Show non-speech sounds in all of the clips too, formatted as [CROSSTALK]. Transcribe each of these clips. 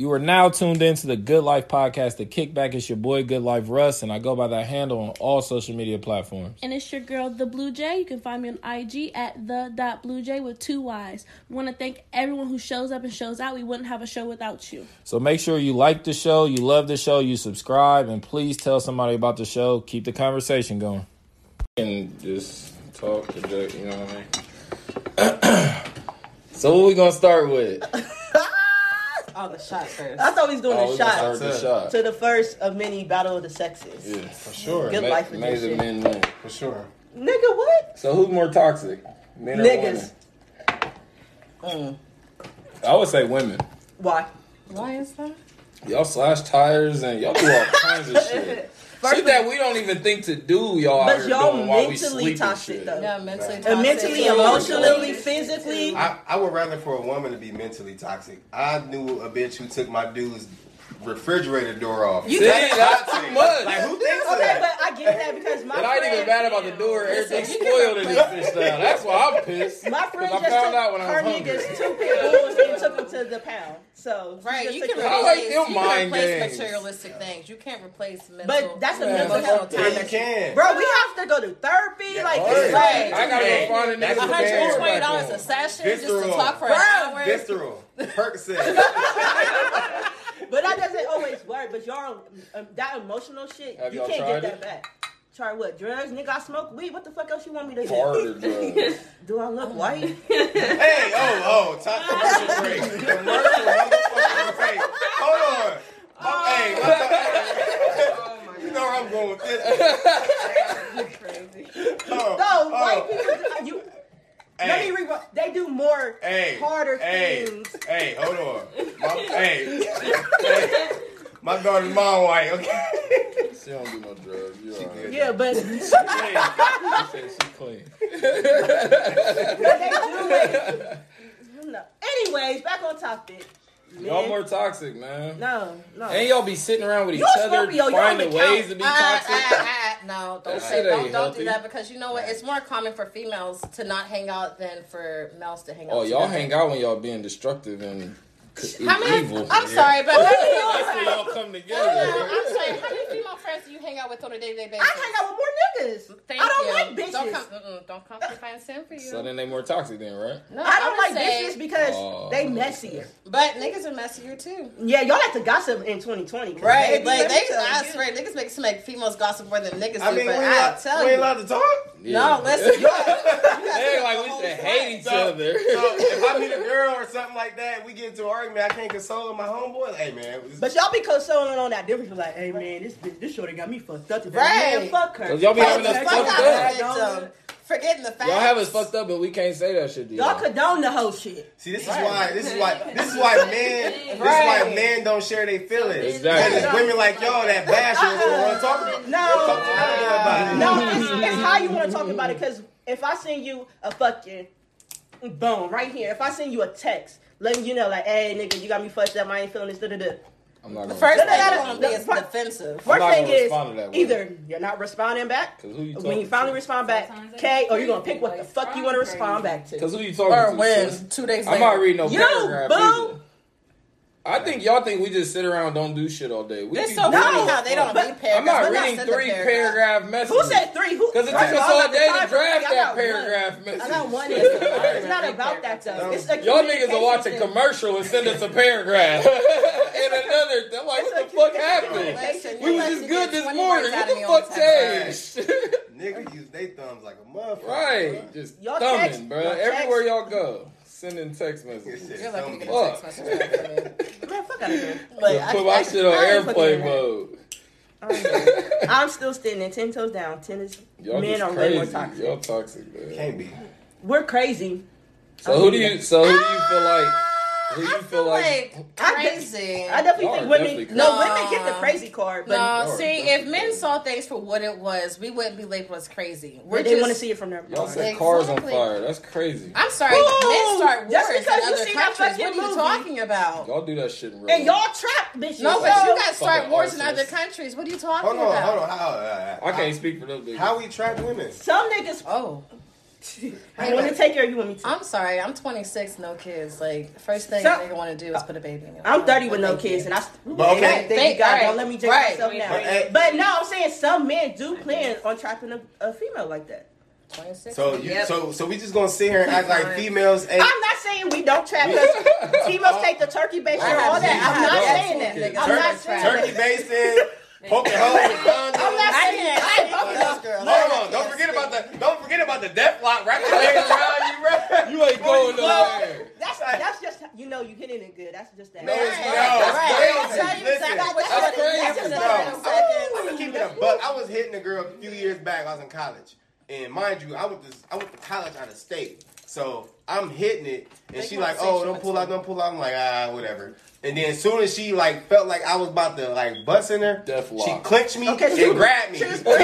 You are now tuned into the Good Life podcast. The kickback is your boy Good Life Russ, and I go by that handle on all social media platforms. And it's your girl, The Blue Jay. You can find me on IG at the dot Blue Jay with two Y's. We want to thank everyone who shows up and shows out. We wouldn't have a show without you. So make sure you like the show, you love the show, you subscribe, and please tell somebody about the show. Keep the conversation going. And just talk, project, you know what I mean? [CLEARS THROAT] so what we gonna start with? Oh, the shot first. I thought he was doing Oh, a we gonna shot the shot. to the first of many Battle of the Sexes. Yeah, For sure. Good Ma- life May the edition. men win. For sure. Nigga, what? So who's more toxic? Men or Niggas. women? Mm. I would say women. Why? Why is that? Y'all slash tires and y'all do all kinds of [LAUGHS] shit. First shit that we don't even think to do, y'all out But y'all doing while we mentally toxic, though. Yeah, mentally And toxic. mentally, emotionally, physically. I, I would rather for a woman to be mentally toxic. I knew a bitch who took my dude's refrigerator door off. You See, can't- that's too much. Like who thinks get that because my and I ain't friend, even mad about the door. Everything's spoiled in this replace- bitch now. That's why I'm pissed. My friend I just found took out when I her was hungry. niggas two pit and took them to the pound. So Right, you can them- like replace, you can replace games. materialistic things. You can't replace mental. But that's a Man, mental fuck health that. Yeah, thing. you can. Bro, we have to go to therapy. Yeah, like, right. it's Right. I gotta go find a nigga That's a hundred and twenty pay dollars back a on. session just to talk for an Bro, hour. Visceral. Percocet. [LAUGHS] [LAUGHS] But that doesn't always work. But y'all, um, that emotional shit, Have you can't tried get it? that back. Try what? Drugs? Nigga, I smoke weed. What the fuck else you want me to do? [LAUGHS] Do I look white? [LAUGHS] hey, oh, oh, time commercial break. Commercial motherfucking break. Hold on. Oh, hey, what the, you know where I'm going with this. Oh, No, oh, white people. You, let me rewind. They do more Hey, harder hey, things. Hey, hold on. My, [LAUGHS] hey, hey, my daughter's mom white. Okay. She don't do no drugs. You alright. Yeah, but [LAUGHS] She said she clean. but they do it. No. Anyways, back on topic. Y'all more toxic, man. No, no. And y'all be sitting around with each You a other, Scorpio, you finding on the couch. ways to be Uh, toxic. uh, uh, no, don't say don't, don't do that because you know what? It's more common for females to not hang out than for males to hang out. Oh, y'all together. hang out when y'all being destructive and How many? evil. I'm sorry, but how many That's female y'all come friends? together. I'm sorry. How many female friends do you hang out with on a day-to-day basis? I hang out with more niggas. Thank I don't you. like bitches. Don't come, mm-mm, don't come find sin for you. So then they more toxic then, right? no, I don't like say- bitches because Oh. they messier. But niggas are messier too. Yeah, y'all like to gossip in 2020. 'cause Right, baby, like let me they, tell I you. swear, niggas make to make females gossip more than niggas I do. mean, we but ain't, I allowed, tell we you, ain't allowed to talk. no, listen, you [LAUGHS] They like we should hate each other. [LAUGHS] So if I meet a girl or something like that, we get into an argument. I can't console my homeboy. Hey man, But y'all be consoling on that difference. Like, hey man, this bitch, this shorty got me fucked up today. Right. Man, fuck her. Y'all be having us fucked up. Fuck forgetting the facts. Y'all have us fucked up, but we can't say that shit to Y'all y'all. condone the whole shit. see, this is Right. why. This is why. This is why men. This is why men don't share their feelings. Exactly. And it's women like y'all that bash us and want to talk about. No, Talk to about it. no, it's, it's how you want to talk about it. Because if I send you a fucking boom right here, if I send you a text letting you know, like, hey nigga, you got me fucked up, I ain't feeling this. Da, da, da. I'm not The gonna. first thing no, no, no, is fuck. defensive. First thing is respond to that way. either you're not responding back. Who you When you finally to? respond back, okay, or you're gonna pick what the fuck you want to respond back to. Cause who you talking Or to? when two days I'm later. not reading no You, paragraph boo. either. I think y'all think we just sit around and don't do shit all day. We It's be so funny it. how they don't read paragraphs. I'm not We're reading sending three paragraphs. paragraph messages. Who said three? Who? Because it took First of us all, all I got day to time draft. I that got one. paragraph message. I got one. Shit. answer. It's not about that though. It's a Y'all niggas will watch a commercial and send us a [LAUGHS] paragraph. [LAUGHS] and another, I'm like, what the fuck happened? We you was just good this morning. words What out of the me on fuck text. changed? [LAUGHS] Niggas use their thumbs like a motherfucker. right. Just thumbing, bro. Everywhere y'all go. Sending text messages. You're lucky to get a text message back from me. Man, fuck out of here. [LAUGHS] Like, Just I- put my I- shit on I ain't fucking airplane that. mode. [LAUGHS] I'm still standing ten toes down. Tennis Y'all men just are way more crazy. toxic. Y'all toxic, man. Can't be. We're crazy. So who do you? So who do you feel like? Who you I feel like I crazy. I definitely Y'all think women. definitely no, women get the crazy card, but no, Y'all see, if men saw things for what it was, we wouldn't be labeled as crazy. We're they just, want to see it from their. Y'all mind. set cars on fire. That's crazy. I'm sorry, Ooh, men start wars just in you other see countries. What are you talking about? Y'all do that shit in real And y'all trap bitches. No, but you guys start Fucking wars in other countries. What are you talking about? Hold on, hold on. How, uh, I can't speak for those niggas. how we trap women? Some niggas. Oh, I want to take care. or You want me to? I'm sorry, I'm 26, no kids. Like, first thing So- a nigga want to do is put a baby in your I'm 30 with no Thank you. kids, and I. But okay. Thank, Thank- you, God. right, Don't let me jinx right. myself now. But, hey, But no, I'm saying some men do plan on trapping a, a female like that. 26. So you, Yep. so so we just gonna sit here and act like females ain't. I'm not saying we don't trap because [LAUGHS] females take the turkey bait and all that. I'm not saying that. I'm not saying turkey that. basting, poking holes with condoms. I'm not saying can't. I ain't fucking those girls. Hold on, don't forget about the don't forget about the death lock wrapping your legs around you, bro. You ain't going nowhere. That's that's just you know you hitting it good. That's just that. No, it's Right, not. right. Crazy. I'll tell you Listen, exactly That's you're crazy. That's just No. I'm gonna keep it a buck. I was hitting a girl a few years back. I was in college, and mind you, I went to I went to college out of state. So I'm hitting it, and They she like, "Oh, don't pull out, don't pull out." I'm like, "Ah, whatever." And then as soon as she like felt like I was about to like bust in her, Death she lock. clinched me Okay, and she- grabbed me. she you was- know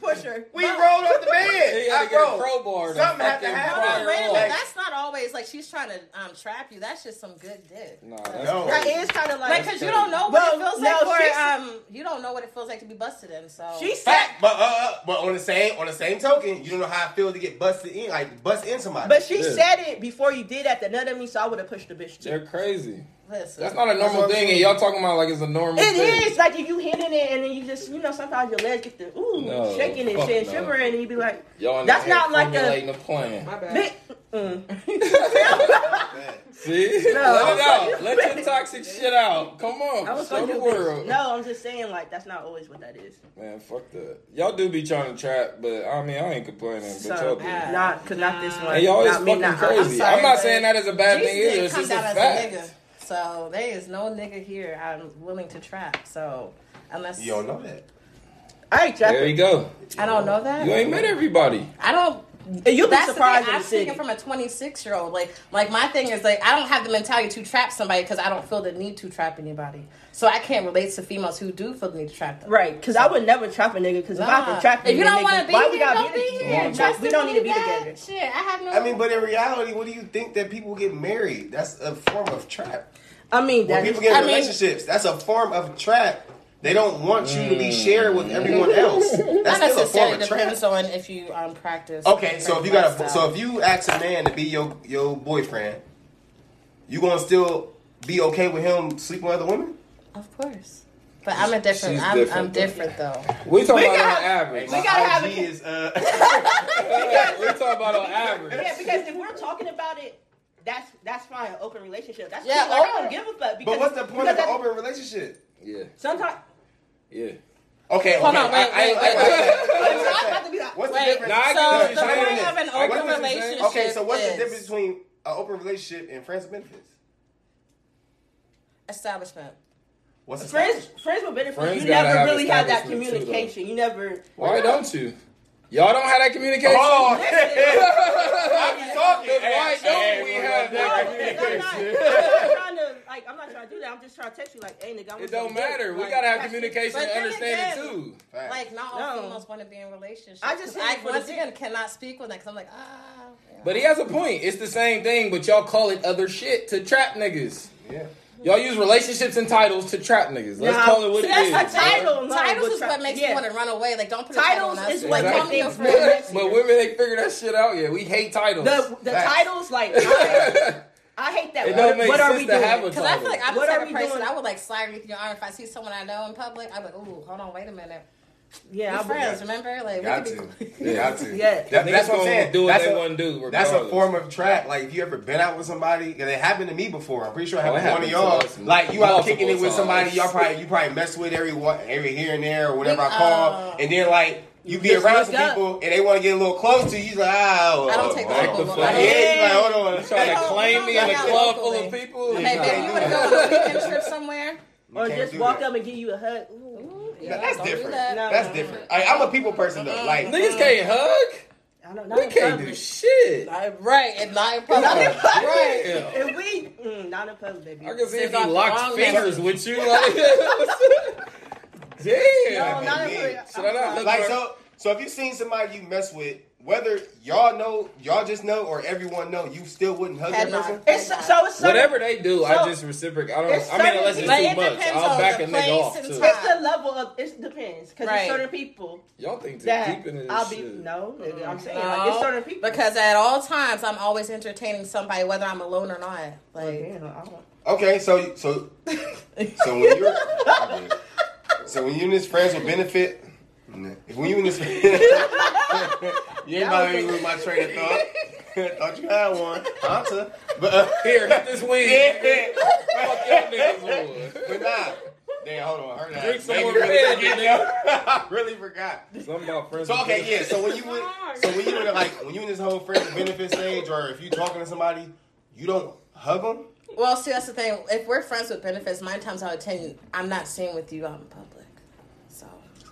what I had? Push her. We rolled up the [LAUGHS] bed. He had I, to get a bro, crowbar Something had to happen. Wait a minute, that's not always like she's trying to um, trap you. That's just some good dick. Nah, that's No. That is kind of Like, like. cause you don't know what Well, it feels no, like she's- for um, you don't know what it feels like to be busted in. So She said, but uh, uh, but on the same on the same token, you don't know how I feel to get busted in, like bust in somebody. but she Yeah. said it before you did that. That none of me, so I would have pushed the bitch too. They're crazy. Listen, That's not a normal thing, and y'all talking about like it's a normal It thing. is like if you hitting it and then you just you know sometimes your legs get the ooh No, shaking and shit, no. shivering, and you be like, Y'all That's not like a- a plan. My bad. bit. Mm. [LAUGHS] See? [LAUGHS] No, Let it out. Let your toxic shit out. Come on. I was Show the world. No, I'm just saying like that's not always what that is. Man, fuck that. Y'all do be trying to trap, but I mean, I ain't complaining. But y'all do. not cause not this one. And y'all is fucking not her. crazy. sorry, I'm not but saying that is a bad thing either. dick It's just a fact. Nigga. So there is no nigga here I'm willing to trap. So unless you don't know that. I ain't There you go. I don't know that. You ain't met everybody. I don't. You'll be That's the surprised thing. I'm speaking from a 26 year old. Like, like my thing is like I don't have the mentality to trap somebody because I don't feel the need to trap anybody. So I can't relate to females who do feel the need to trap them. Right, because I would never trap a nigga. Because if I Nah. can trap if you don't want want to be why here, we gotta don't be be here. together? Trust We don't need to be that. together. Shit, I have no. I mean, but in reality, what do you think that people get married? That's a form of trap. I mean, When people get in I mean- relationships, that's a form of trap. They don't want you to be shared with everyone else. [LAUGHS] That's not still a form necessarily of trap. depends on if you um practice. Okay, so if you got a, so if you ask a man to be your your boyfriend, you gonna still be okay with him sleeping with other women? of course. But I'm a different. She's I'm different, I'm though. different though. We talking We about got- on average. We gotta have IG a- is uh. [LAUGHS] we talking about on average. Yeah, because if we're talking about it, that's that's fine. Open relationship. That's Yeah, cool. Like, I don't give a fuck. Because, but what's the point of an open relationship? Yeah, Sometimes yeah. Okay, Hold okay. on, wait, I- I- wait, I- wait, I- wait. [LAUGHS] I- I'm about to be like, What's the difference? Nah, I so what the you're of an open what you're saying. relationship. Okay, so what's the difference between an open relationship and friends with benefits? establishment? What's the friends friends with benefits. Friends you never really have that establishment too, communication. you never. Why don't you? Y'all don't have that communication. Oh, Listen, I [LAUGHS] be talking. Why don't we have No, that I'm not, communication? I'm not trying to like. I'm not trying to do that. I'm just trying to text you like, hey, nigga. I'm It don't do this. matter. We Like, gotta have communication But and then understanding again- too. Facts. Like not all No. females want to be in relationships. I just 'Cause said I once again cannot speak with that because I'm like ah. yeah. But he has a point. It's the same thing, but y'all call it other shit to trap niggas. Yeah. Y'all use relationships and titles to trap niggas. Let's Nah, call it what see, it that's is. a title. No, titles is tra- what makes yeah. you want to run away. Like don't put a title Titles on us. is what Like, Exactly. make don't things [LAUGHS] be more afraid. messy. But women ain't figured that shit out yet. We hate titles. The the Facts. titles like [LAUGHS] I, I hate that. It What, don't make what are we to doing? have a Because I feel like I'm What the are type of we person doing? I would like slide underneath your arm if I see someone I know in public. I'm like, ooh, hold on, wait a minute. Yeah, We're I friends, would- remember? Like, we Got could to. be. Got to. [LAUGHS] Yeah. That- Niggas that's what I'm saying. do what that's they a- wanna do, That's a form of trap. Like, if you ever been out with somebody, and it happened to me before. I'm pretty sure it Oh, to one of y'all. us Like, you out multiple kicking it with somebody, y'all probably you probably mess with every one, every here and there or whatever I call, uh, and then like. You be Just around look some up. people and they want to get a little close to you. You're like, ah, I don't take the Back people. the I fuck don't- up. Yeah, you like, hold on. You trying to don't- claim me in a club out full of people? Hey, can't baby, you want to go on a weekend trip somewhere? or just walk that. up and give you a hug. Ooh, Yeah, That's don't different. that. No. That's different. I, I'm a people person though. Like, Niggas can't hug. I don't. We can't do shit. Not- Right, and not in public. Right. If we, mm, not in public, baby. I can see if he the locked fingers message. with you. Like, [LAUGHS] damn. No, not in me. public. Should I not hug like so. So if you've seen somebody you mess with whether y'all know, y'all just know, or everyone know, you still wouldn't hug Head that nod. person? It's so it's certain- Whatever they do, I just reciprocate. I don't. it's I mean, certain- unless it's But too it much, depends I'll on back the a nigga place off and too. time. It's the level of it depends because Right. there's certain people Y'all think to that keeping it I'll be shit. no, nigga, I'm saying No, like it's certain people because at all times I'm always entertaining somebody, whether I'm alone or not. Like, Like, damn, I don't- Okay, so so [LAUGHS] so when you're okay. so when you and his friends with benefit, when you and this [LAUGHS] [LAUGHS] you ain't about to lose my train of thought. [LAUGHS] thought you had one, Hunter, but uh, Here, hit this weed. yeah. Fuck your niggas, boy. but nah. Damn, hold on. Her Drink some more me really red, forget, nigga. yo. I really forgot. Something about friends. So with okay, yeah. So when you would, so when you in like when you in this whole friends with benefit stage, or if you talking to somebody, you don't hug them. well, see, that's the thing. If we're friends with benefits, nine times out of ten, I'm not seen with you out in public.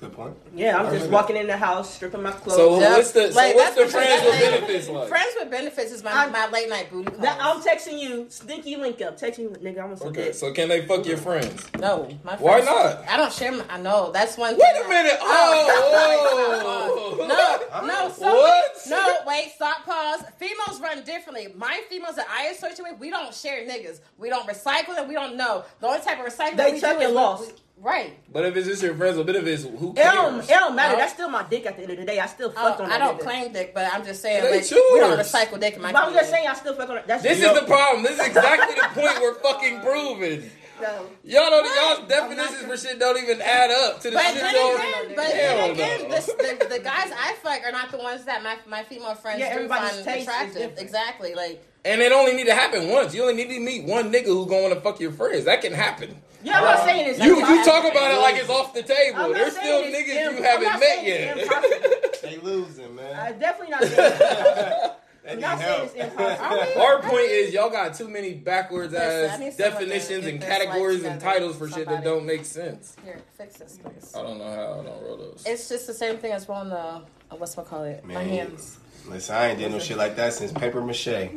So. Good point. yeah, I'm I just remember walking in the house, stripping my clothes. So Yeah. what's the so Like, what's the friends with benefits like? Friends with benefits is my, I'm- my late night booty calls. That, I'm texting you, stinky link up. Texting you, nigga. I'm gonna Okay, forget. so can they fuck your friends? no, my Why friends- not? I don't share. My, I know that's one. Wait a a I- minute. Oh, [LAUGHS] No, oh. no. So What? No, wait. Stop. Pause. Females run differently. My females that I associate with, we don't share niggas. We don't recycle them. We don't know. The only type of recycling They we took do and is lost. we- right. But if it's just your friends with benefits, who It cares? don't, it don't matter. No. That's still my dick at the end of the day. I still Uh, fuck on I don't nigga. claim dick, but I'm just saying like, we don't recycle dick in my But I'm just saying, I still fuck on that. That's This is the problem. This is exactly the point we're fucking proving. No. Y'all don't. What? Y'all's I'm definitions for shit don't even add up to the But shit then y'all. again, but then again, no. this, the, the guys I fuck are not the ones that my my female friends Yeah, do find attractive. Exactly, like And it only need to happen once. You only need to meet one nigga who's going to fuck your friends. That can happen. Yeah, I'm not saying it's You you talk about it like it's off the table. not There's still niggas you haven't met yet. They losing, man. I'm man. definitely not saying it's [LAUGHS] They I'm not saying it's impossible. Our point is y'all got too many backwards Listen, ass need someone to definitions and categories and titles for shit that don't make sense. here, fix this, please. I don't know how I don't roll those. It's just the same thing as rolling the uh, what's my call it? My hands. Listen, I ain't did no shit like that since paper mache. [LAUGHS] See,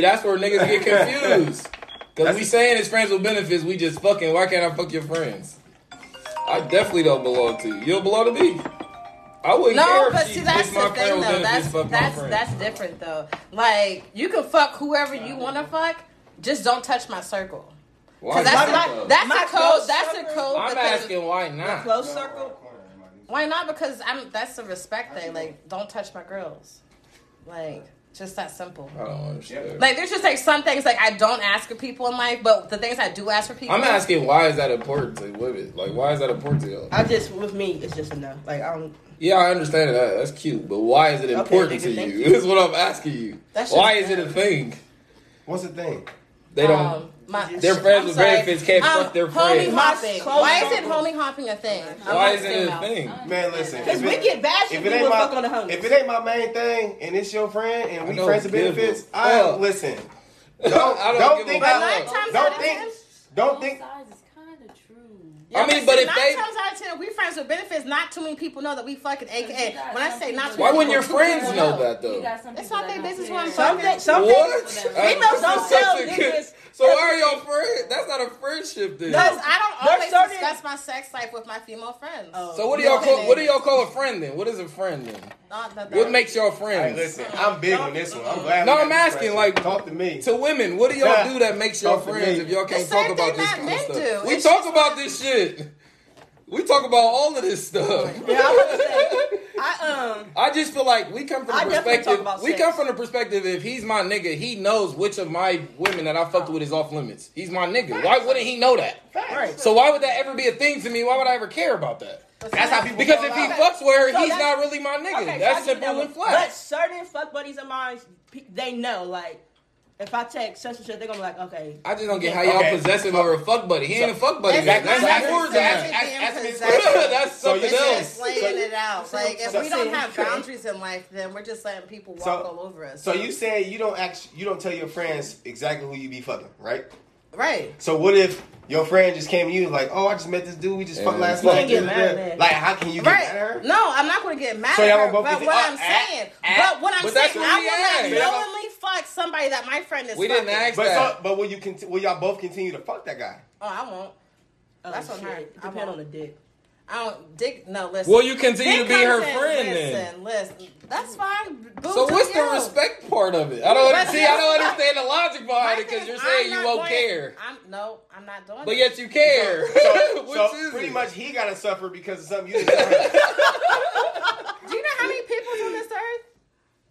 that's where niggas get confused. Cause we saying it's friends with benefits, we just fucking. Why can't I fuck your friends? I definitely don't belong to you. You don't belong to me. I wouldn't No, care but if she see that's my the thing though. That's that's that's different though. Like you can fuck whoever you want to fuck, just don't touch my circle. Why that's not, the, that's My the code. That's the circle- code. I'm because- asking why not. Close circle. Why not? Because I'm. That's a respect thing. Like don't touch my girls. Like just that simple. I don't understand. Like there's just like some things like I don't ask for people in life, but the things I do ask for people. I'm asking why is that important to women? Like why is that important to y'all? I just with me, it's just enough. Like I don't. Yeah, I understand that. That's cute, but why is it Okay, important nigga, to thank you? [LAUGHS] you. Is what I'm asking you. That's Why is it a thing? What's the thing? They don't. Um, my, Their friends I'm with benefits can't Um, fuck their friends. Homie friends. hopping. Why is it homie hopping a thing? I'm why isn't it a female. thing? Man, listen. Because if we get bashed if if it ain't my fuck on the homies. if it ain't my main thing and it's your friend and we friends with [LAUGHS] give a benefits, I fuck. listen. Don't don't don't, think fuck. But I don't think don't think sides is kind of true. I mean, but if nine they- times out of ten, we friends with benefits. Not too many people know that we fucking. AKA, when I say not too Why many wouldn't your friends know that though? It's not their business who I'm Some fucking. things, some What? things, females don't tell niggas. So why are y'all friends? That's not a friendship then. Because I don't There's always certain- discuss my sex life with my female friends. Oh. So what do You y'all call what what do y'all call a friend then? What is a friend then? Not that- What makes y'all Hey, friends? listen, I'm big on this one. I'm glad. No, I'm asking, question. like- talk to me. To women, what do y'all do that makes y'all friends if y'all can't talk about this kind of stuff? do. We It's talk just about this shit. We talk about all of this stuff. Yeah, I was gonna say, I um, I just feel like we come from I the definitely talk perspective. about We sex. come from the perspective if he's my nigga, he knows which of my women that I fucked with is off limits. He's my nigga. Why wouldn't he know that? right. So why would that ever be a thing to me? Why would I ever care about that? That's how people. Because fall if he out. fucks with her, So he's that's- not really my nigga. Okay, That's so I get simple that and flat. But certain fuck buddies of mine, pe- they know. Like, if I text such and such, they're gonna be like, okay. I just don't get how y'all Okay. possess him over a fuck buddy. He ain't a fuck buddy. It's That's, not that's ask- more than ask- that. ask- being ask me this possessive. question. [LAUGHS] That's something you It's else. just laying it out. Like if so- we don't so- have boundaries in life, then we're just letting people walk So- all over us. So you say you don't act, you don't tell your friends exactly who you be fucking, right? right? So what if your friend just came to you like, oh, I just met this dude, we just Yeah. fucked last You night. get mad at. Like, how can you get Right. mad at her? No, I'm not going to get mad So at y'all her. gonna both But what I'm oh, saying, ah, but what I'm ah. saying, I we will not knowingly fuck somebody that my friend is. We didn't fucking. ask But that. so, but will you conti- will y'all both continue to fuck that guy? Oh, I won't. Oh, That's on shit. her. It I depend won't. on the dick. I don't dick. No, listen. Well, you continue to be her in, friend then. listen, Listen, that's fine. Boo, So do what's the respect part of it? I don't But see. I don't listen, understand the logic behind it because you're saying you won't going- care, I'm no, I'm not doing but it. yet you care. So, Which so [LAUGHS] pretty it? much he gotta suffer because of something you did. [LAUGHS] Do you know how many people's on this earth?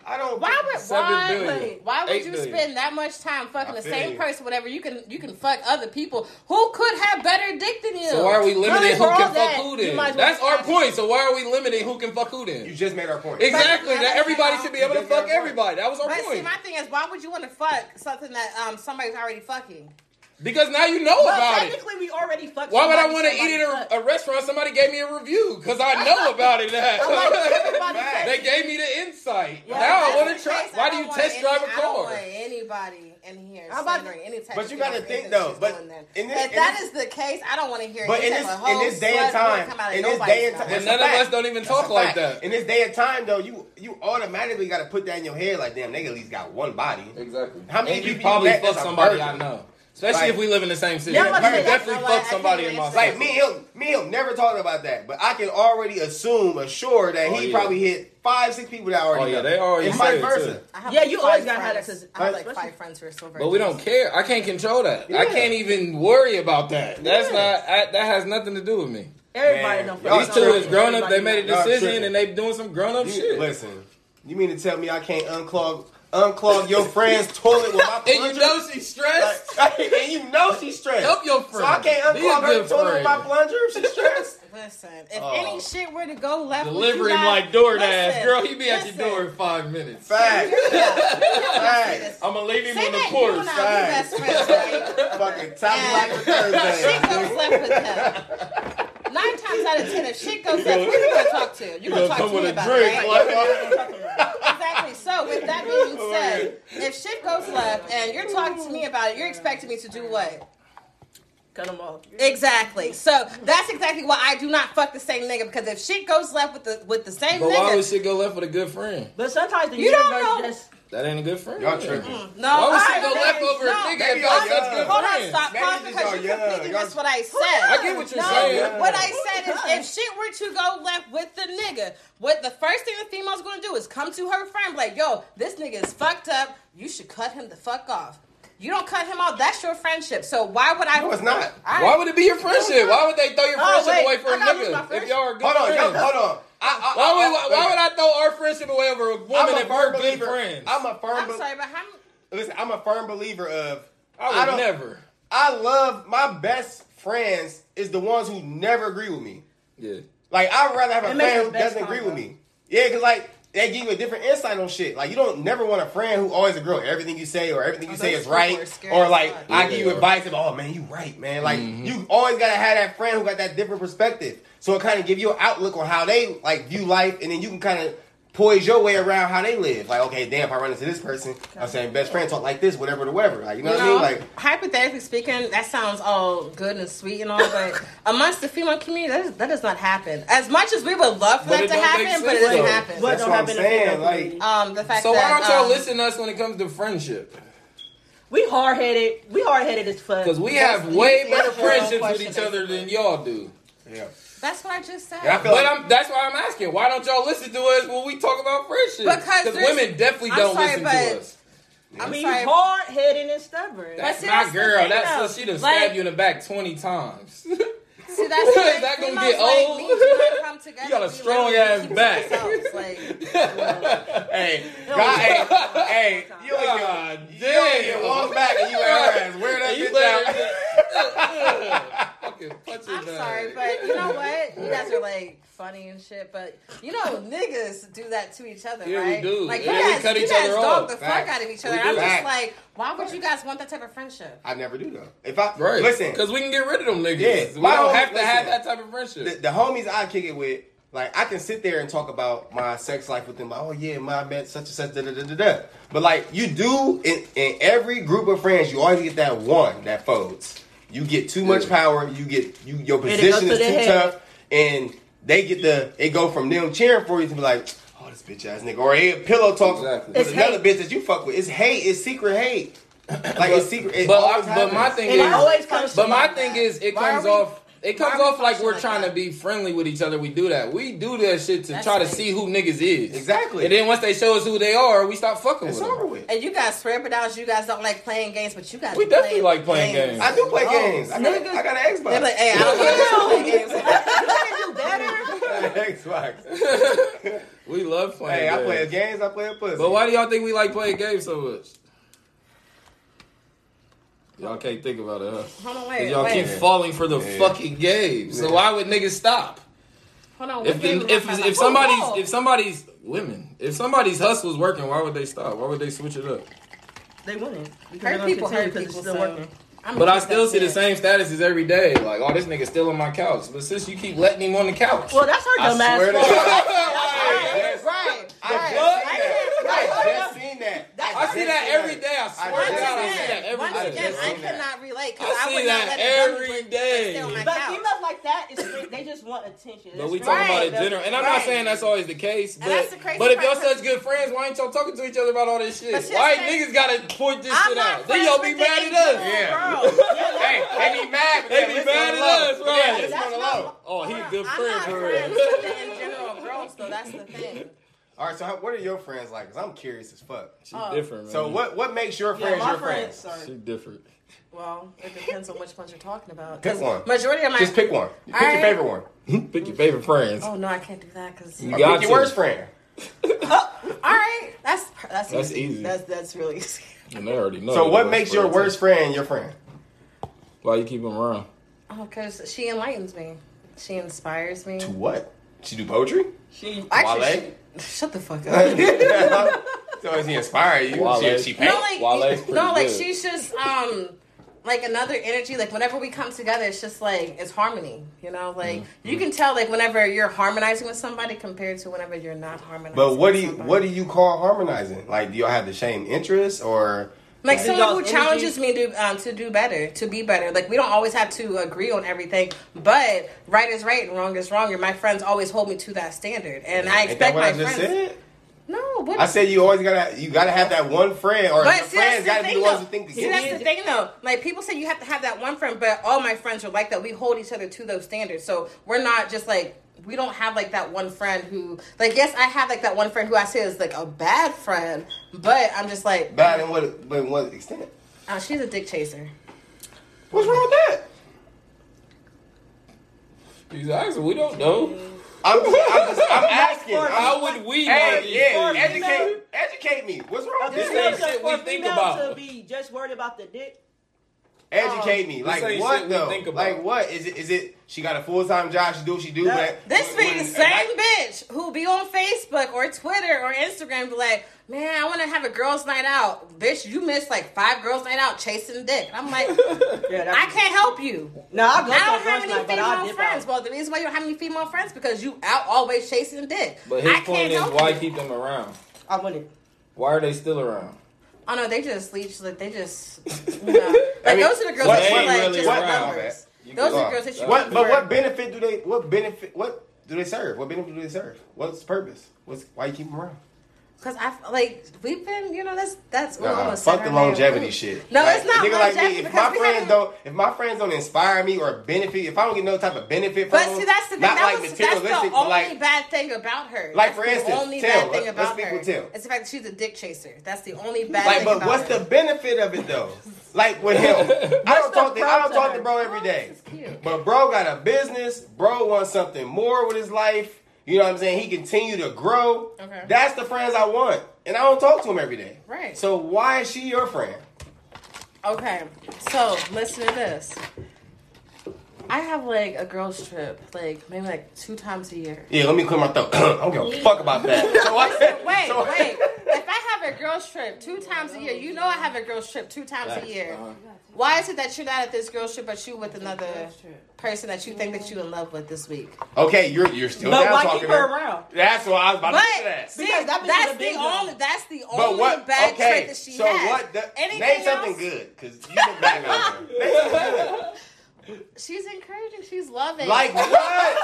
I don't. Why would why, billion. why would you billion. spend that much time fucking I the same you. person? Whatever you can you can fuck other people who could have better dick than you. So why are we limiting who for all can fuck who then? might as well That's our have- point. So why are we limiting who can fuck who then? You just made our point. Exactly. That everybody should be able to fuck made our point. everybody. That was our But see, point. my thing is, why would you want to fuck something that um somebody's already fucking? Because now you know Well, about it. technically, we already fucked. Why would I want to eat somebody at a, a restaurant? Somebody gave me a review because I know [LAUGHS] about it. [LAUGHS] Now. Like, said- they gave me the insight. Yeah, now I want to try. case, Why do you don't want test any- drive a I don't car? want anybody in here How about- slandering any type but you gotta think, though, but in this- if in that this- is the case, I don't want to hear But any in this of in this day and time, come out of in this day and time, But none of us don't even talk like that. In this day and time, though, you you automatically got to put that in your head, like, damn, nigga at least got one body. Exactly. How many people you probably met fuck somebody? I know, especially Like- if we live in the same city. Yeah, you I'm say, definitely that's fuck why I somebody in my answer. city. Like me and him, me him never talked about that, but I can already assume, assure that Oh, he yeah. probably hit five, six people that already Oh, yeah, they already and say vice it, versa. too. Yeah, you always gotta have friends. that 'cause- I have like especially- five friends who are so But we don't care. I can't control that. I can't even worry about that. That's Yeah. not. I, that has nothing to do with me. Everybody Man, don't These two tripping. is grown up. They made a decision and they doing some grown up shit. Listen, you mean to tell me I can't unclog unclog your friend's toilet with my plunger. [LAUGHS] And you plunger? know she's stressed. Like, and you know she's stressed. Help your friend. So I friend. can't Be a unclog her good toilet with my friend. plunger if she's stressed. [LAUGHS] Listen, if Oh. any shit were to go left, with Delivering you like DoorDash, listen, girl. He be at your door in five minutes. Fact. Hear me out. Hear me out Fact. I'm gonna leave him Say on the porch. and I Right. be best friends, right? Fucking top And black for Shit Thursday. goes left with him. [LAUGHS] Nine times out of ten, if shit goes left, who you gonna talk to? You gonna gonna talk to me about drink, it, like- right? Exactly. So, with that being Oh, said, if shit goes left and you're talking to me about it, you're expecting me to do what? Cut them off. Exactly. So that's exactly why I do not fuck the same nigga because if shit goes left with the with the same But why nigga, would shit go left with a good friend? But sometimes the You don't know. just That ain't a good friend. Y'all tripping. no, Why would I- shit go left over a nigga Maybe if y'all y'all such good Hold on, friends? stop Maybe talking because y'all you young. completely missed what I said. I get what you're no, saying. what I said is if shit were to go left with the nigga, what the first thing the female's gonna do is come to her friend, be like, yo, this nigga is fucked up. You should cut him the fuck off. You don't cut him off. That's your friendship. So why would I? No, it's not. I- Why would it be your friendship? Why would they throw your Oh, friendship wait. away for I a gotta lose my nigga if y'all are good Hold on, yo, friends? hold on. I, I, Why would, I- why, why would I throw our friendship away over a woman I'm a if we're good friends? I'm a firm. I'm be- sorry, but how? Listen, I'm a firm believer of. I would don't- never. I love my best friends is the ones who never agree with me. Yeah. Like I'd rather have a It friend who doesn't agree combo. with me. Yeah, because like they give you a different insight on shit. Like you don't never want a friend who always agree with everything you say or everything you Oh, say is right. Or like fuck. I give you are. advice of, oh man, you right, man. Like Mm-hmm. you always gotta have that friend who got that different perspective. So it kind of give you an outlook on how they like view life, and then you can kind of poise your way around how they live. Like, okay, damn, if I run into this person, I'm saying best friend talk like this, whatever, the whatever. Like, you know You what know, I mean? Like, hypothetically speaking, that sounds all good and sweet and all, but [LAUGHS] amongst the female community, that, is, that does not happen. As much as we would love for that to happen, make but it doesn't though. happen. what That's don't what I'm happen saying, like- um, the fact So that why don't y'all um, listen to us when it comes to friendship? we hard headed. We hard headed as fuck. Because we have way better answer your own friendships with each other than y'all do. yeah. That's what I just said. Yeah, I feel But like I'm, that's why I'm asking. Why don't y'all listen to us when we talk about friendship? Because women definitely I'm don't sorry, listen but- to us. I'm I mean, sorry. hard headed and stubborn. That's see, my that's girl. thing, That's though. so she done Like- stabbed you in the back twenty times. See, that's [LAUGHS] the Is thing. that gonna get like old? me come [LAUGHS] together. You got a strong ass keep to back. ourselves, Like, [LAUGHS] Hey, God, hey, hey, you ain't God get, you ain't get damn. walk back and you ass. Wear that You bitch out. Fucking punch it I'm down. sorry, but you know what? You guys are like funny and shit, but you know niggas do that to each other, Yeah, we right? do. Like Yeah, you guys, cut you each guys other dog off. the Facts. fuck out of each other. I'm just like, why would you guys want that type of friendship? I never do though. If I Right. listen, Because we can get rid of them niggas. Yeah, we don't homie- have to have that type of friendship. the, the homies I kick it with, like I can sit there and talk about my sex life with them. Like, oh yeah, my met such and such. Da, da, da, da, da. But like you do in, in every group of friends, you always get that one that folds. You get too much power. You get you your position is to too head. tough, and they get the it go from them cheering for you to be like. Oh, this bitch ass nigga, or a pillow talk Exactly. with It's another hate. bitch that you fuck with. It's hate. It's secret hate. [COUGHS] Like it's secret. It but, always but my thing and it is, always comes. but my thing that. is, it Why comes off. It comes Why are we off like we're like trying to be friendly with each other. We do that. We do that shit to That's try to see who niggas is. Exactly. And then once they show us who they are, we stop fucking It's with over them. with. And you guys swear up and you guys don't like playing games, but you guys We be definitely playing like playing games. I do play Oh, games. I got, I got an Xbox. They're like, hey, I don't want to play games. do better. I got an Xbox. [LAUGHS] We love playing hey, I play games. I play a pussy. But why do y'all think we like playing games so much? Y'all can't think about it, huh? Hold on, 'Cause wait, y'all wait. keep falling for the Yeah. fucking game. So Yeah. why would niggas stop? Hold on. If what if if, if somebody's Oh, if somebody's women if somebody's hustle's working, why would they stop? Why would they switch it up? They wouldn't. Because hurt they're gonna people hurt because people. it's still So working. I'm But I still see the upset. same statuses every day. Like, oh, this nigga still on my couch. But since you keep letting him on the couch, Well, that's her I dumb ass swear to fault. God. [LAUGHS] Right, right. I right. just I seen can't- that. I just seen that. I see that every day. I swear Once to God, I see that every once day. again, I seen that. cannot relate because I I, see would that not let it every but- but day. stay on my But females like that, is they just want attention. But we It's talking about Right. it general, and I'm not saying that's always the case. But, And that's the crazy but if y'all such good friends, why ain't y'all talking to each other about all this shit? Why that's niggas gotta point this I'm shit out? Then y'all be mad at us. Yeah. [LAUGHS] Hey, they be mad. They be mad at us, right. Yeah, listen That's on the not- low. Oh, he a good I'm friend not for friends real. with the in general girls, though. That's the thing. [LAUGHS] All right, so how, what are your friends like? Cause I'm curious as fuck. She Oh. different, man. So what what makes your Yeah, friends my your friends. friends? Sorry. She different. Well, it depends on which ones you're talking about. Pick one. Majority of my Just pick one. Pick your favorite one. [LAUGHS] Pick your favorite friends. Oh no, I can't do that because. You got pick your worst friend. [LAUGHS] Oh, all right, that's that's That's easy. easy. That's that's really easy. And they already know. So what makes your friends. worst friend your friend? Why you keep them around? Oh, because she enlightens me. She inspires me. To what? She do poetry? She, Actually, she- shut the fuck up. [LAUGHS] [LAUGHS] so does he inspire you? Wale. She, she paint? no, like Wale's no, like good. she's just um like another energy. Like whenever we come together, it's just like it's harmony. You know, like Mm-hmm. you can tell like whenever you're harmonizing with somebody compared to whenever you're not harmonizing. But what do you somebody. what do you call harmonizing? Like, do y'all have the same interests or? Like Yeah. someone who Y'all's challenges me to um, to do better, to be better. Like we don't always have to agree on everything, but right is right and wrong is wrong. And my friends always hold me to that standard, and I Ain't that expect what my I just friends. said? No, what I said you always gotta you gotta have that one friend or But your see, friends that's gotta the be the ones who think See, against that's the thing, though. Like people say, you have to have that one friend, but all my friends are like that. We hold each other to those standards, so we're not just like we don't have like that one friend who, like, yes, I have like that one friend who I say is like a bad friend, but I'm just like, Bad in what but in what extent? uh, she's a dick chaser. What's wrong with that? He's asking. We don't know. I'm I'm, just, I'm asking. How would we know? Hey, yeah, educate, educate me. What's wrong with This this? ain't shit we for think female about. to be just worried about the dick. Educate me. Like what though? think about. Like what? Is it? Is it? She got a full time job. She do what she do. No. But This when- be the when- same bitch who be on Facebook or Twitter or Instagram, be like, man, I want to have a girls' night out. Bitch, you missed like five girls' night out chasing dick. I'm like, [LAUGHS] Yeah, I can't help you. No, I go I don't have any night, but I female dip friends. out. Well, the reason why you don't have any female friends because you out always chasing dick. But his I point can't is, why you. keep them around? I wouldn't. Why are they still around? Oh no, they just leech. Like they just, you [LAUGHS] know, like I mean, those are the girls what- that you like really just what- for numbers. bad. Those are girls that you. What? But what benefit do they? What benefit? What do they serve? What benefit do they serve? What's the purpose? What's why you keep them around? Cause I like we've been, you know, that's that's ooh, I Nah, almost fuck her the longevity Ooh. shit. No, Like, it's not a nigga like me. If my friends don't, if my friends don't inspire me or benefit, if I don't get no type of benefit from But them, see, that's the thing. not That like was, that's materialistic, the but only like bad thing about her. Like, That's for instance, the instance, only Till, bad thing let- about let's speak her. with Till. It's the fact that she's a dick chaser. That's the only bad Like, thing but about what's her. the benefit of it though? Like with him, [LAUGHS] I don't talk. To, I don't talk to to bro every oh, day. This is cute. But bro got a business. Bro wants something more with his life. You know what I'm saying? He continue to grow. Okay. That's the friends I want, and I don't talk to him every day. Right. So why is she your friend? Okay, so listen to this. I have like a girls trip, like maybe like two times a year. Yeah, let me clear my throat. [CLEARS THROAT] I don't give a fuck about that. [LAUGHS] So I, Wait, so- wait. If I have a girls trip two times a year, you know I have a girls trip two times a year. Uh-huh. Why is it that you're not at this girl trip, but you with another person that you think that you in love with this week? Okay, you're you're still But down why talking keep to her around? That's what I was about But to say. That. see, Because that that's the big only dog. that's the But only what? bad okay, trait that she so has. what? The, Anything name something good, because you've been bad on [LAUGHS] her. Name something good. She's encouraging. She's loving. Like what? [LAUGHS]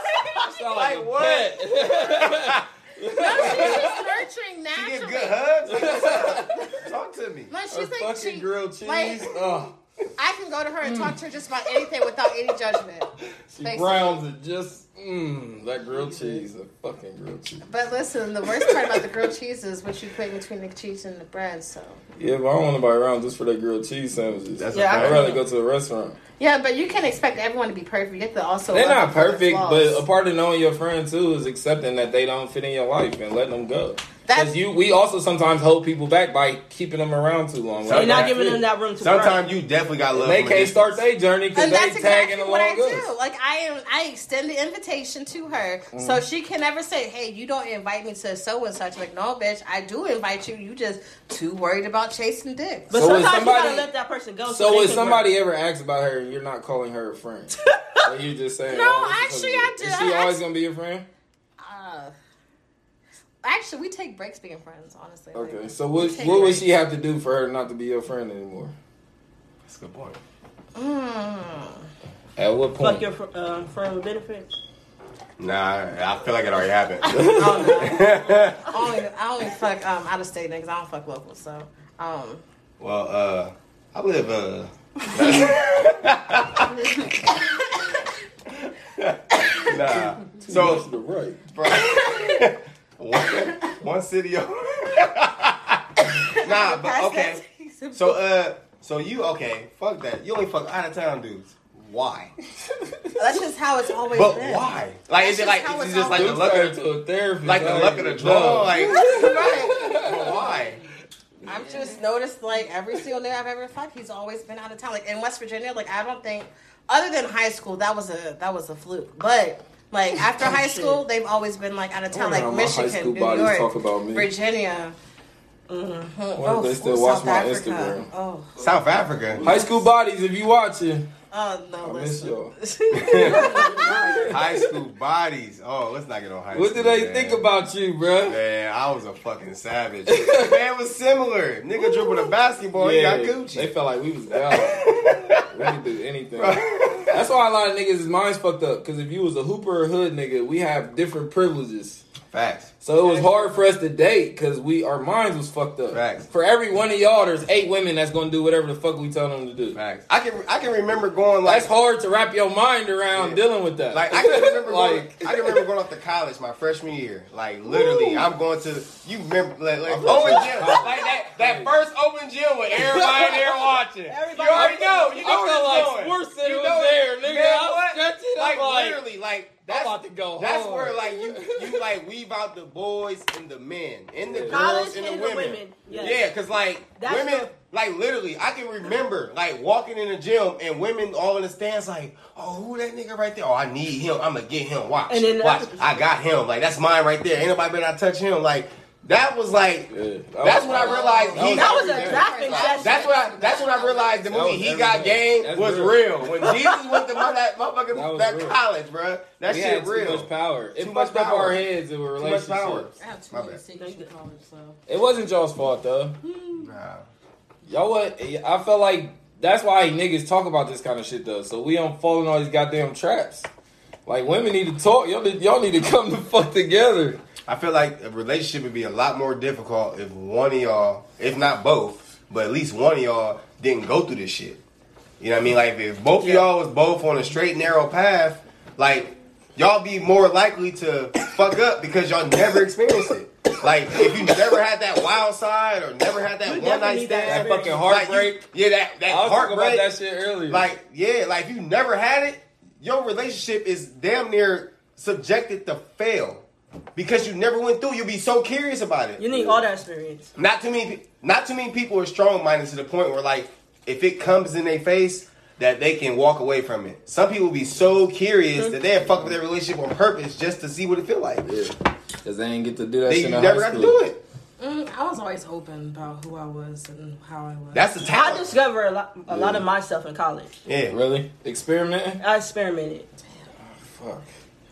Like what? [LAUGHS] no, she's just nurturing She naturally. get good hugs. Like. Talk to me. No, she's A like fucking she, grilled cheese. like- oh. I can go to her and talk to her just about anything without any judgment. She Basically. browns it just mmm that grilled cheese, the fucking grilled cheese. But listen, the worst part about the grilled cheese is what you put in between the cheese and the bread. So Yeah, but I don't want nobody around just for their grilled cheese sandwiches. That's Yeah, a I I'd rather go to a restaurant. yeah, but you can't expect everyone to be perfect. You have to also They're not them for their perfect, but a part of knowing your friend too is accepting that they don't fit in your life and letting them go. That's- Because you, we also sometimes hold people back by keeping them around too long. So you're not giving them that room to. Sometimes you definitely got love. they from a can't start their journey because and they that's tagging exactly what I along do. us. Like I am, I extend the invitation to her, Mm. so she can never say, "Hey, you don't invite me to so and such." Like, no, bitch, I do invite you. You just too worried about chasing dicks. But So is sometimes you somebody- gotta let that person go. So, So if can somebody ever asks about her and you're not calling her a friend, [LAUGHS] and you just saying, No, oh, actually, I it do. is. Is I she always actually- gonna be your friend? Uh, actually, we take breaks being friends. Honestly. Like, Okay. So what take what would she have to do for her not to be your friend anymore? That's a good point. Mm. At what point? Fuck point? your fr- um, friend with benefits. Nah, I feel like it already happened. I don't know. I only, I only fuck um, out of state niggas. I don't fuck locals. So, um, well, uh, I live uh. [LAUGHS] nah. So So, the right. bro, [LAUGHS] one, one city. over- [LAUGHS] nah, but okay. So, uh, so you okay? Fuck that. You only fuck out of town dudes. Why? [LAUGHS] that's just how it's always But been. why? Like, is it like just how is it just like the Dude luck of to a therapist. like the I luck of the draw? Like, [LAUGHS] [LAUGHS] but why? I've just noticed like every single nigga I've ever fucked, he's always been out of town. Like in West Virginia, like I don't think other than high school, that was a that was a fluke. But like after high school, they've always been like out of town, like how my high Michigan, school New York, talk about me. Virginia. Mhm. Wonder if they still watch my Instagram. Oh, South Africa. High school bodies, if you watching, oh no, I miss y'all. [LAUGHS] high school bodies. Oh, let's not get on high What school. do they man. think about you, bruh? Man, I was a fucking savage. man, was similar. Nigga dribbled a basketball, he got Gucci. they felt like we was down. [LAUGHS] we could do anything. That's why a lot of niggas' minds fucked up. Because if you was a hooper or hood nigga, we have different privileges. Facts. So it was hard for us to date because we our minds was fucked up. Facts. For every one of y'all, there's eight women that's gonna do whatever the fuck we tell them to do. Facts. I can I can remember going like That's hard to wrap your mind around Yeah. dealing with that. Like I can remember [LAUGHS] like going, I can remember going off to college my freshman year. Like literally, I'm going to you remember like, like open gym, like that that first open gym with everybody in [LAUGHS] there watching. Everybody- you already know. You know I where felt like going. Sports Center You was know there, nigga. Man, I was what? stretching. I'm Like, like, literally, like I'm that's about to go That's hard. where like you you like weave out the boys and the men, and the Yeah. girls College and the and the women. women, yes. Yeah, cause like That's women, like literally, I can remember like walking in the gym and women all in the stands like, oh, who that nigga right there? Oh, I need him. I'm gonna get him. Watch, And then watch. I got him. Like that's mine right there. Ain't nobody better not touch him. Like that was like. Yeah. That's when I realized That he. was That was a everything. drafting session. That's when I. That's when I realized the That movie He Got everything. Game That's was real. real. When [LAUGHS] Jesus went to my, that That that, real. college, bro. That we shit had too real. much power. It Too much fucked up power. our heads in much relationships. power. I have too My many bad. in college, so. It wasn't y'all's fault though. Hmm. Nah. Y'all what? I felt like that's why niggas talk about this kind of shit though. So we don't fall in all these goddamn traps. Like women need to talk. Y'all need, y'all need to come the fuck together. I feel like a relationship would be a lot more difficult if one of y'all, if not both, but at least one of y'all didn't go through this shit. You know what I mean? Like if both of y'all was both on a straight narrow path, like y'all be more likely to fuck up because y'all never experienced it. Like if you never had that wild side or never had that You one night definitely need that stand, That fucking like, you- heartbreak. yeah, that that I was heartbreak. about that shit earlier. Like, yeah, like if you never had it, your relationship is damn near subjected to fail. Because you never went through, you'll be so curious about it. You need all that experience. Not too many, not too many people are strong minded to the point where, like, if it comes in their face, that they can walk away from it. Some people be so curious that they fuck with their relationship on purpose just to see what it feel like. yeah, because they ain't get to do that They shit you in never high got to do it. Mm, I was always open about who I was and how I was. That's the time I discovered a lot, a lot of myself in college. yeah. Really? Experimenting? I experimented. Fuck.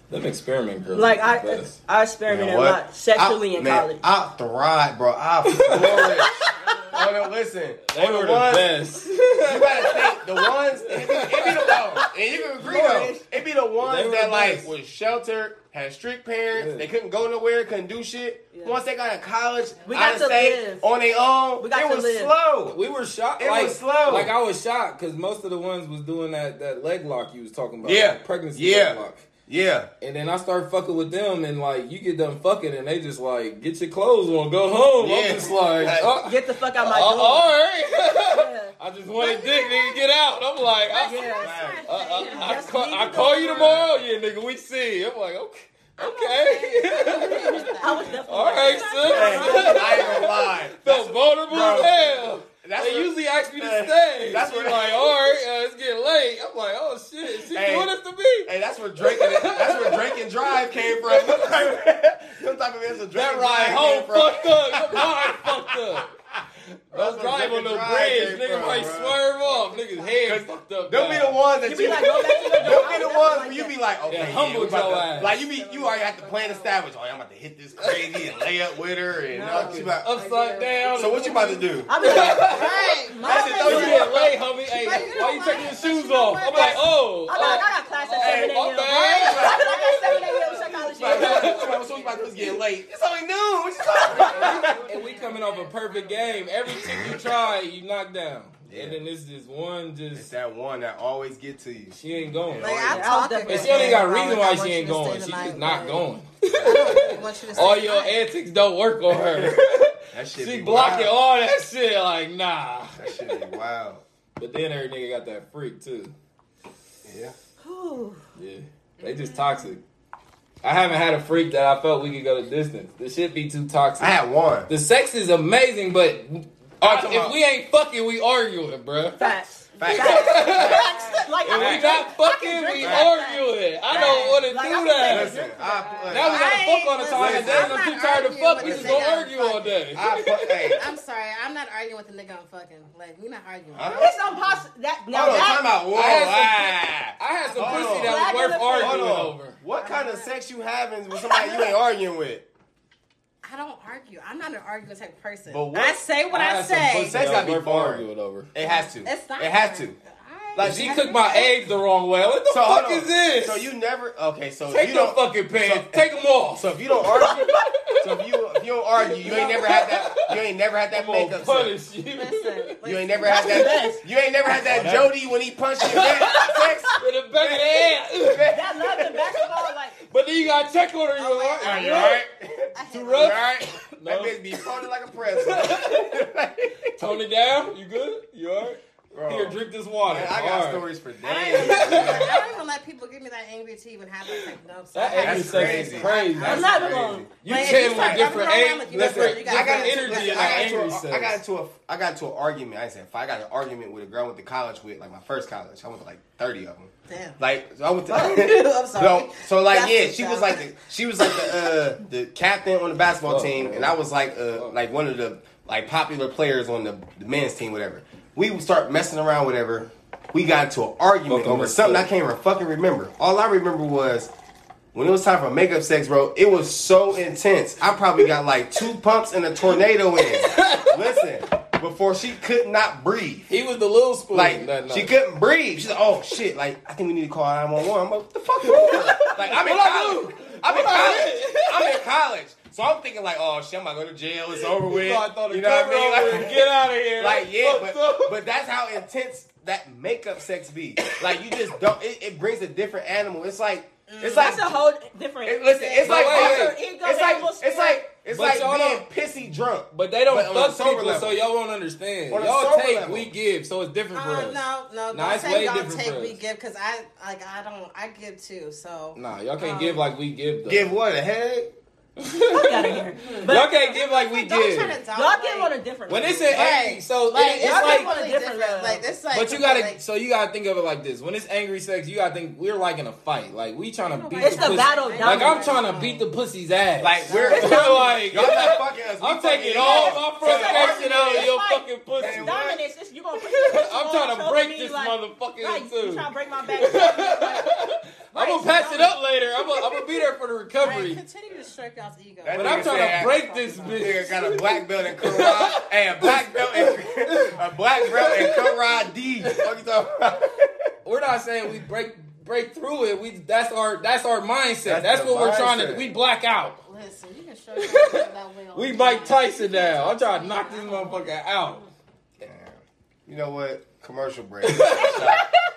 Them experiment girls. Like are the I, best. I experimented Man, a lot sexually I, in man, college. I thrive, bro. I flourish. [LAUGHS] oh no, listen. They On were the ones- best. [LAUGHS] You gotta think the ones. It be, it be the [LAUGHS] oh, and you can agree though. It be the ones that the like best. was sheltered, had strict parents, Yeah. they couldn't go nowhere, couldn't do shit. Yeah. Once they got in college, We out got of to state, live. on their own, We got it to was live. slow. We were shocked. It like, was slow. Like I was shocked because most of the ones was doing that that leg lock you was talking about. Yeah. the pregnancy Yeah. leg lock. Yeah. And then I start fucking with them, and like you get done fucking, and they just like get your clothes on, go home. Yeah. I'm just like, oh, Get the fuck out uh, my door. all right. [LAUGHS] Yeah. I just wanted dick, nigga, get out. I'm like, I, Yeah. uh, uh, I, Just call, I call you tomorrow. Yeah, nigga, we see. I'm like, okay, okay. [LAUGHS] I was definitely all like, Hey, sis. I ain't gonna lie. [LAUGHS] Felt vulnerable as hell. That's they what- usually ask me to Uh, stay. [LAUGHS] that's what- like, all right, uh, it's getting late. I'm like, oh shit, she Hey. doing this to me? Hey, that's where Drake and that's where Drake and Drive came from. [LAUGHS] Them type of answer That ride Drive home came from. fucked up. Your mind fucked up. That's Don't drive on the bridge. came Nigga from, might bro. swerve off. Niggas head fucked up. They'll be the ones that You you, be like, go back to the door. They'll be the was ones definitely where you like be like, okay, Yeah, yeah, humble we about your ass. like you be you already have to plan established. Oh, I'm about to hit this crazy and lay up with her and all she about- Upside down. So what you about to do? [LAUGHS] I be like, Right. My That's it, throw You is- you get late, homie. Hey, Like, you why know you taking your shoes off? I'm like, oh. I'm like, I got class oh, at 7 a.m. bad. Right? [LAUGHS] Like at 7 a.m. psychology. What about to get late. It's only noon. What you talking about? and we coming off a perfect game. Every chick you try, you knock down. Yeah. And then this just one It's just that one that always get to you. she ain't going. Like, I yeah. I was talk definitely- and she only got a reason why she ain't going. She's just not but going. I want you to stay All your antics don't work on her. That shit she be blocking wild. all that shit. Like nah. That shit be wild. But then every nigga got that freak too. Yeah. Whew. Yeah, they just toxic. I haven't had a freak that I felt we could go the distance. The shit be too toxic. I had one. the sex is amazing, but I- if about- we ain't fucking, we arguing, bruh. Facts. Facts. Facts. [LAUGHS] Like, If we not drink- I fucking, can we drink I don't want to Like, do can that. take Listen, I put, Now we gotta fuck all the time, and listen, then I'm I'm too tired to fuck. We just nigga gonna argue all day. I, [LAUGHS] I'm sorry, I'm not arguing with the nigga I'm fucking. Like, we not arguing. Huh? It's impossible. That, now hold on, that, time out. Whoa, I had some-. I had some pussy on. that was worth Hold arguing on. over. What kind of sex you having with somebody you ain't arguing with? I don't argue. I'm not an arguing type person. But what- I say what I, had some say. pussy Sex gotta be boring. arguing over. It has to. It's not. It has to. Alright. Like, She I- cooked my eggs the wrong way. What the So fuck is this? So you never okay? So take you don't. fucking pants. so- take them off. So if you don't argue, [LAUGHS] so if you if you don't argue, you ain't never had that. You ain't never had that I'm gonna makeup. punish you. Listen, You ain't never had that. You ain't never had that Jody when he punched you in the sex. In the back of the head. that love in basketball, like, But then you gotta check on her. You Oh, like, wait, are you alright? Too rough? alright? No. That bitch be folded like a press. [LAUGHS] Tone it down. You good? You alright? Bro, Here, drink this water. man, I got Alright. stories for I don't, even, days. I don't even let people give me that angry to even have that type of That stuff. angry That's sex crazy. is crazy. I'm not crazy. alone. You Like, if can you with start different rubbing age, around, like, you different, got- I got different energy in I that got angry into, a, sex. I got into a, I got into an argument. I ain't said, I got an argument with a girl I went to college with, like my first college. I went to like thirty of them. Damn. Like so I went to. [LAUGHS] I'm [LAUGHS] sorry. No, so like That's yeah, she was like the, she was like the uh, the captain on the basketball Oh, team, man. and I was like uh, Oh. like one of the like popular players on the, the men's team, whatever. We would start messing around, whatever. We got into an argument Fucking over something I can't even fucking remember. All I remember was when it was time for makeup sex, bro. It was so intense. I probably got like two pumps and a tornado in. [LAUGHS] Listen, before she could not breathe. He was the little spoon. Like that she couldn't breathe. She's like, "Oh shit!" Like I think we need to call nine one one. I'm like, "What the fuck?" [LAUGHS] Like I'm in What I college. do? I'm in What college. I'm in college. So I'm thinking like, "Oh shit, I'm gonna go to jail. It's over with." So I thought you the know what I cover mean? Like, get out of here. like yeah, but but that's how intense that makeup sex be. Like you just don't. It, it brings a different animal. It's like it's like that's a whole different. it- listen. It's But like wait, wait. it's like it's like it's But like y'all being pissy drunk. But they don't But fuck people, level. so y'all won't understand. On Y'all take, level. we give, so it's different for Uh, us. no, no, Nah, don't it's say way y'all different take for we give because I like I don't I give too. So Nah, y'all can't Um, give like we give. Though. Give what a head. Fuck out of here. [LAUGHS] But y'all can't give like we don't give. y'all like, give on a different. When level. it's an angry, Right. so like it- it's it's y'all like give on a different different. level. Like it's like But you gotta, like, so you gotta think of it like this: when it's angry sex, you gotta think we're like in a fight. Like we trying to beat It's the, the pussy. battle Like. I'm trying to beat the pussy's ass. Like we're like y'all not fucking us. We I'm taking all y'all. my frustration out of your fucking pussy. dominance. You gonna [LAUGHS] I'm trying to break this motherfucker Like, in you two. trying to break my back? [LAUGHS] Like, I'm gonna patch it up later. I'm gonna, I'm gonna be there for the Right, recovery. continue to stroke y'all's ego. That But I'm trying said- to break this Nigga bitch. got a black belt in karate. hey, a black belt in [LAUGHS] a black belt in karate. What you talking about? We're not saying we break break through it. We that's our that's our mindset. That's That's, the what we're trying to. mindset. We black out. Listen, you can show yourself that way We day. Mike Tyson now. I'm trying to knock this motherfucker out. Damn. You know what? Commercial break. Shot. [LAUGHS]